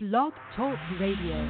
Blog Talk Radio.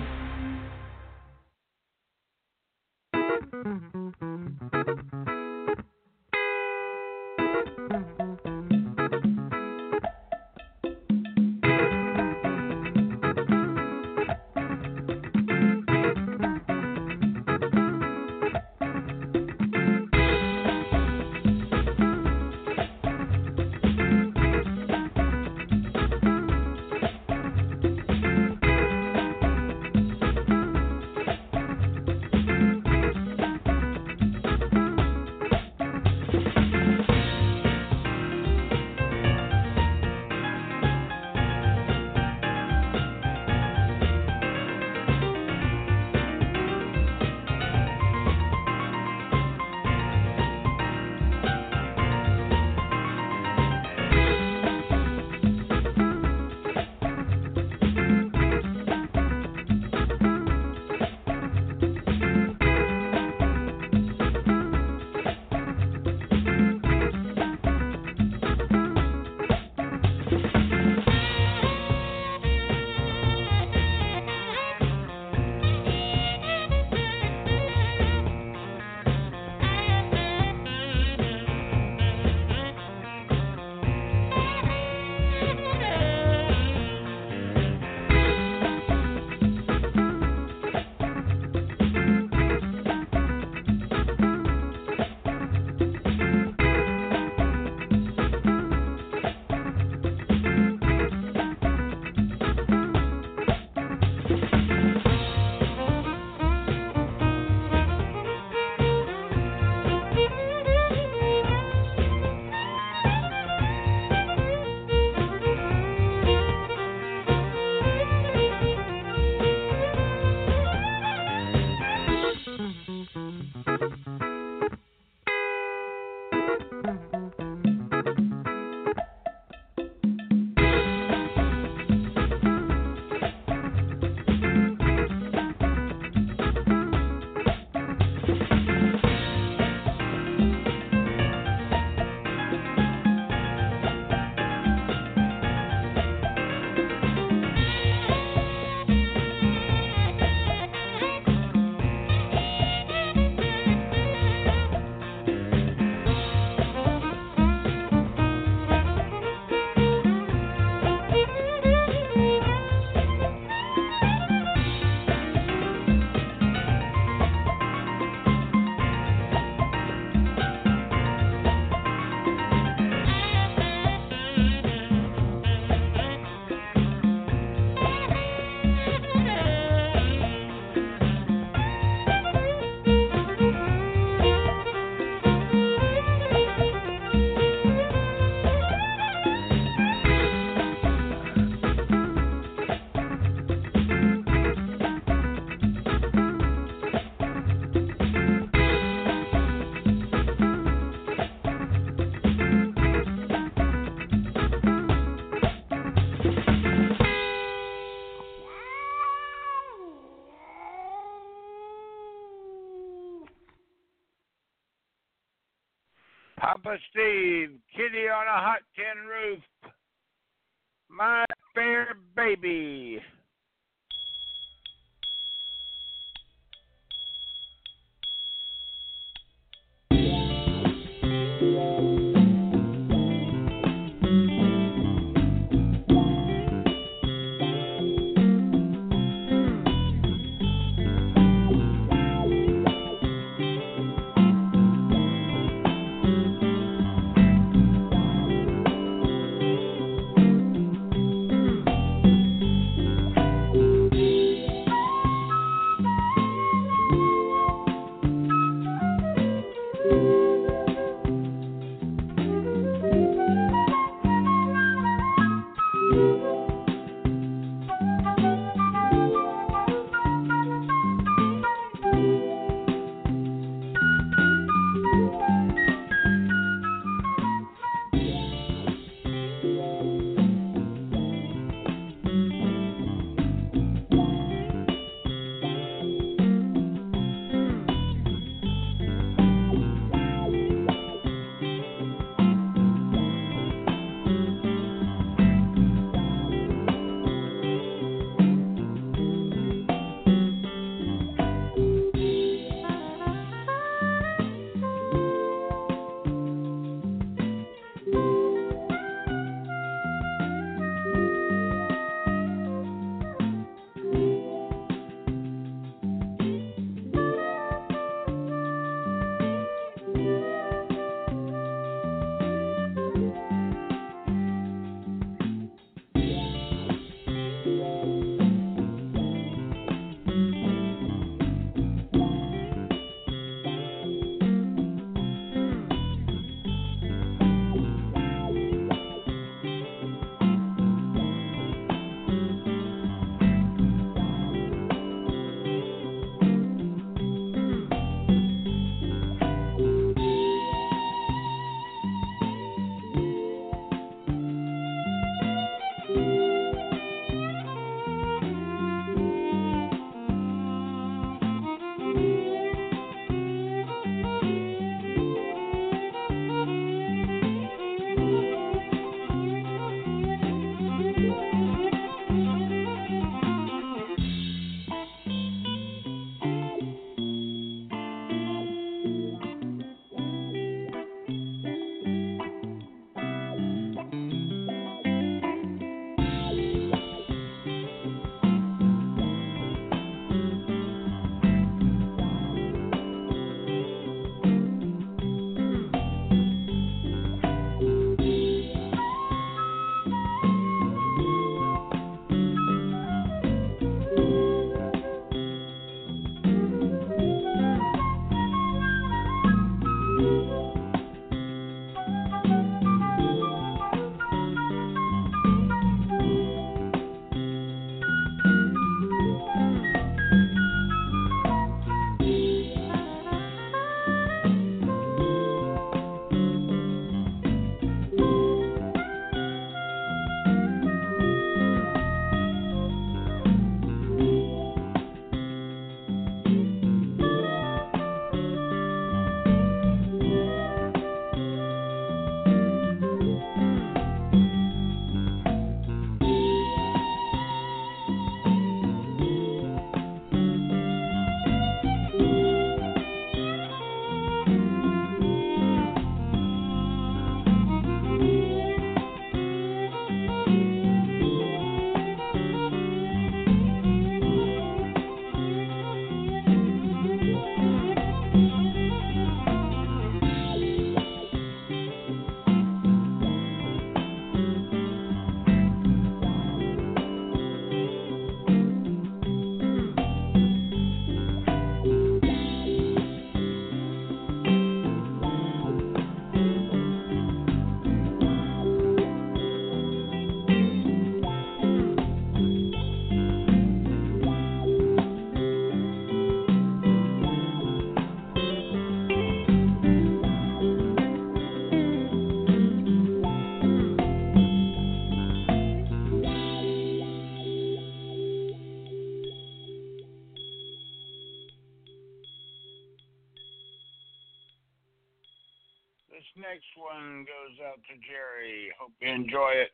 Enjoy it.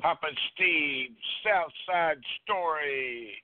Poppa Steve, Southside Story.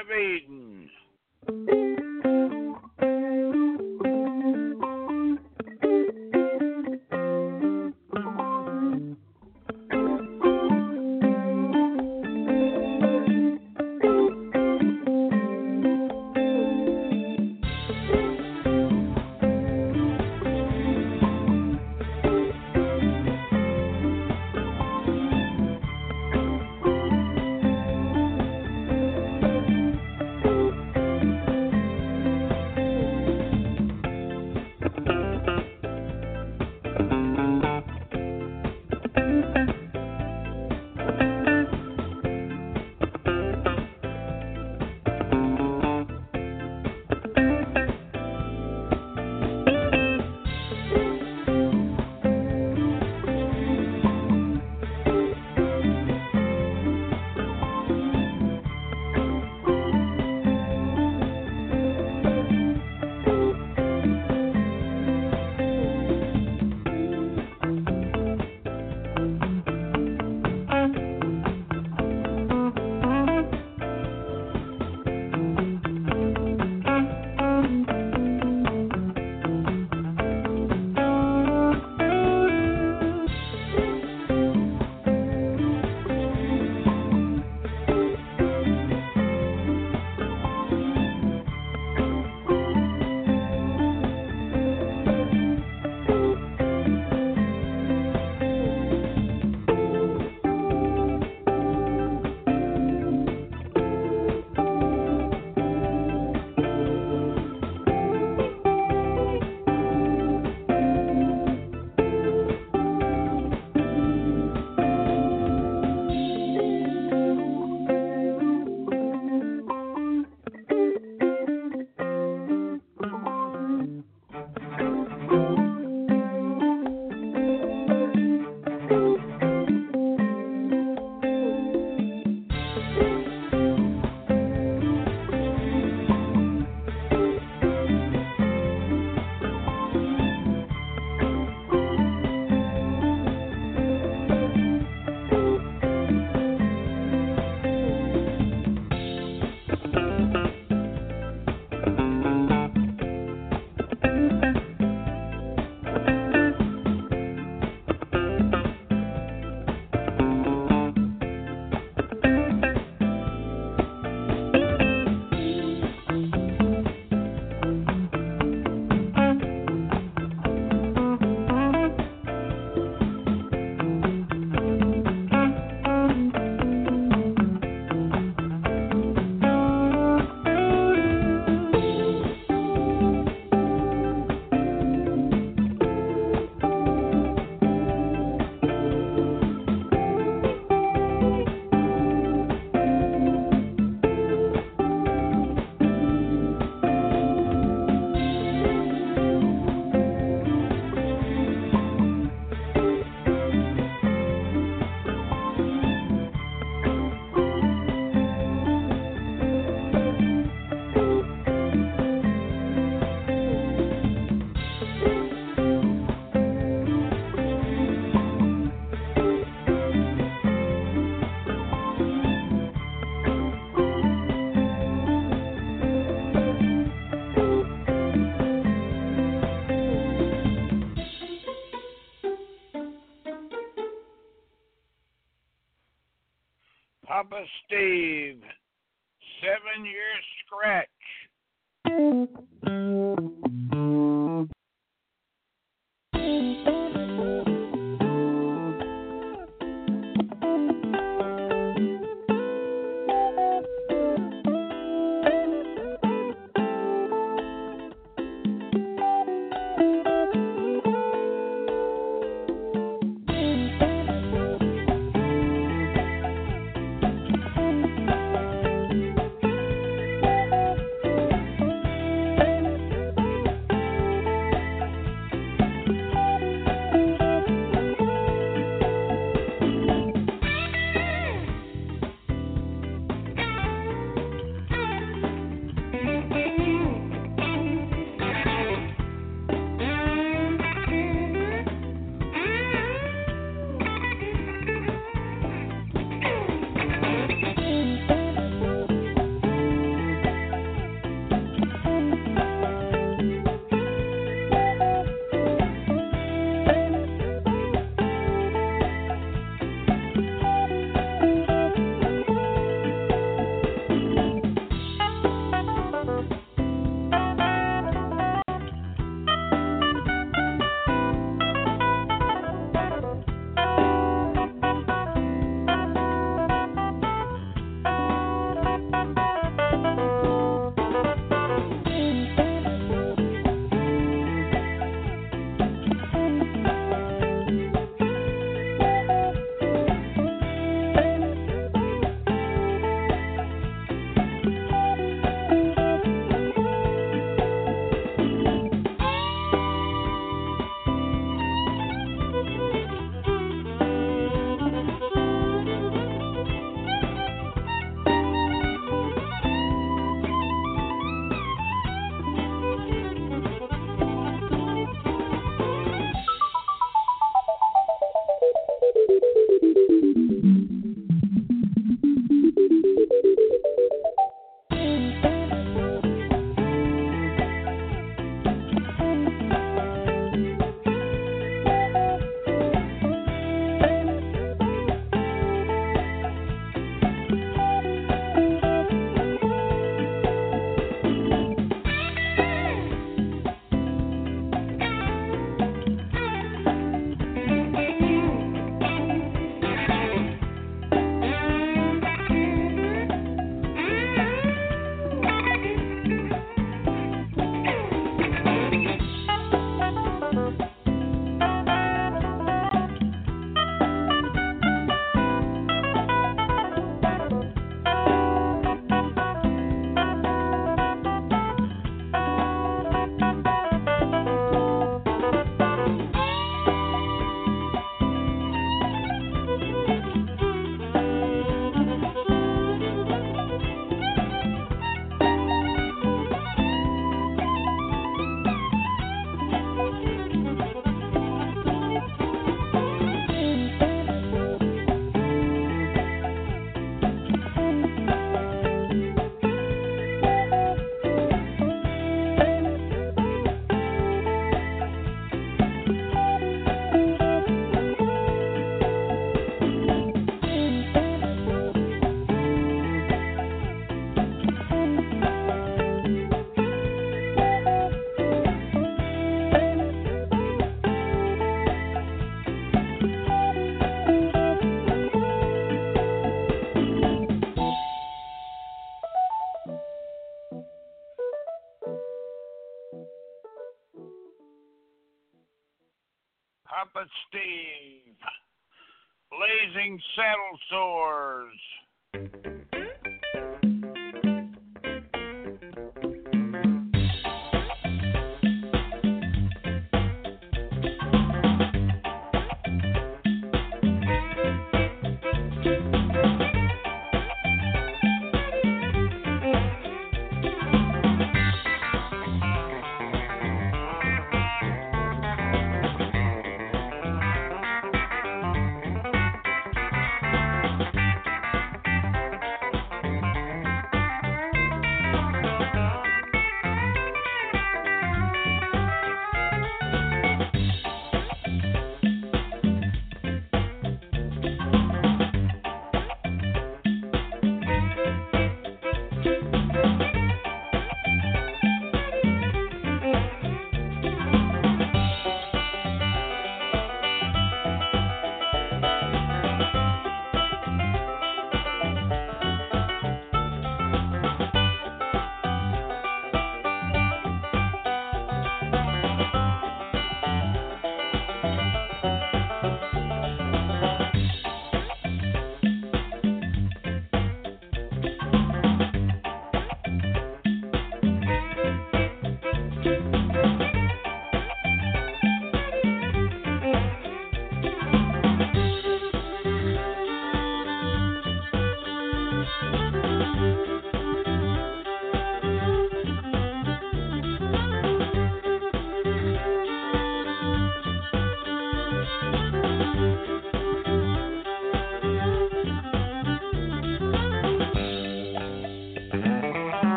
Of Eden. Poppa Steve, seven year scratch. Saddle Sores.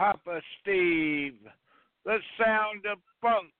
Poppa Steve, the sound of funk.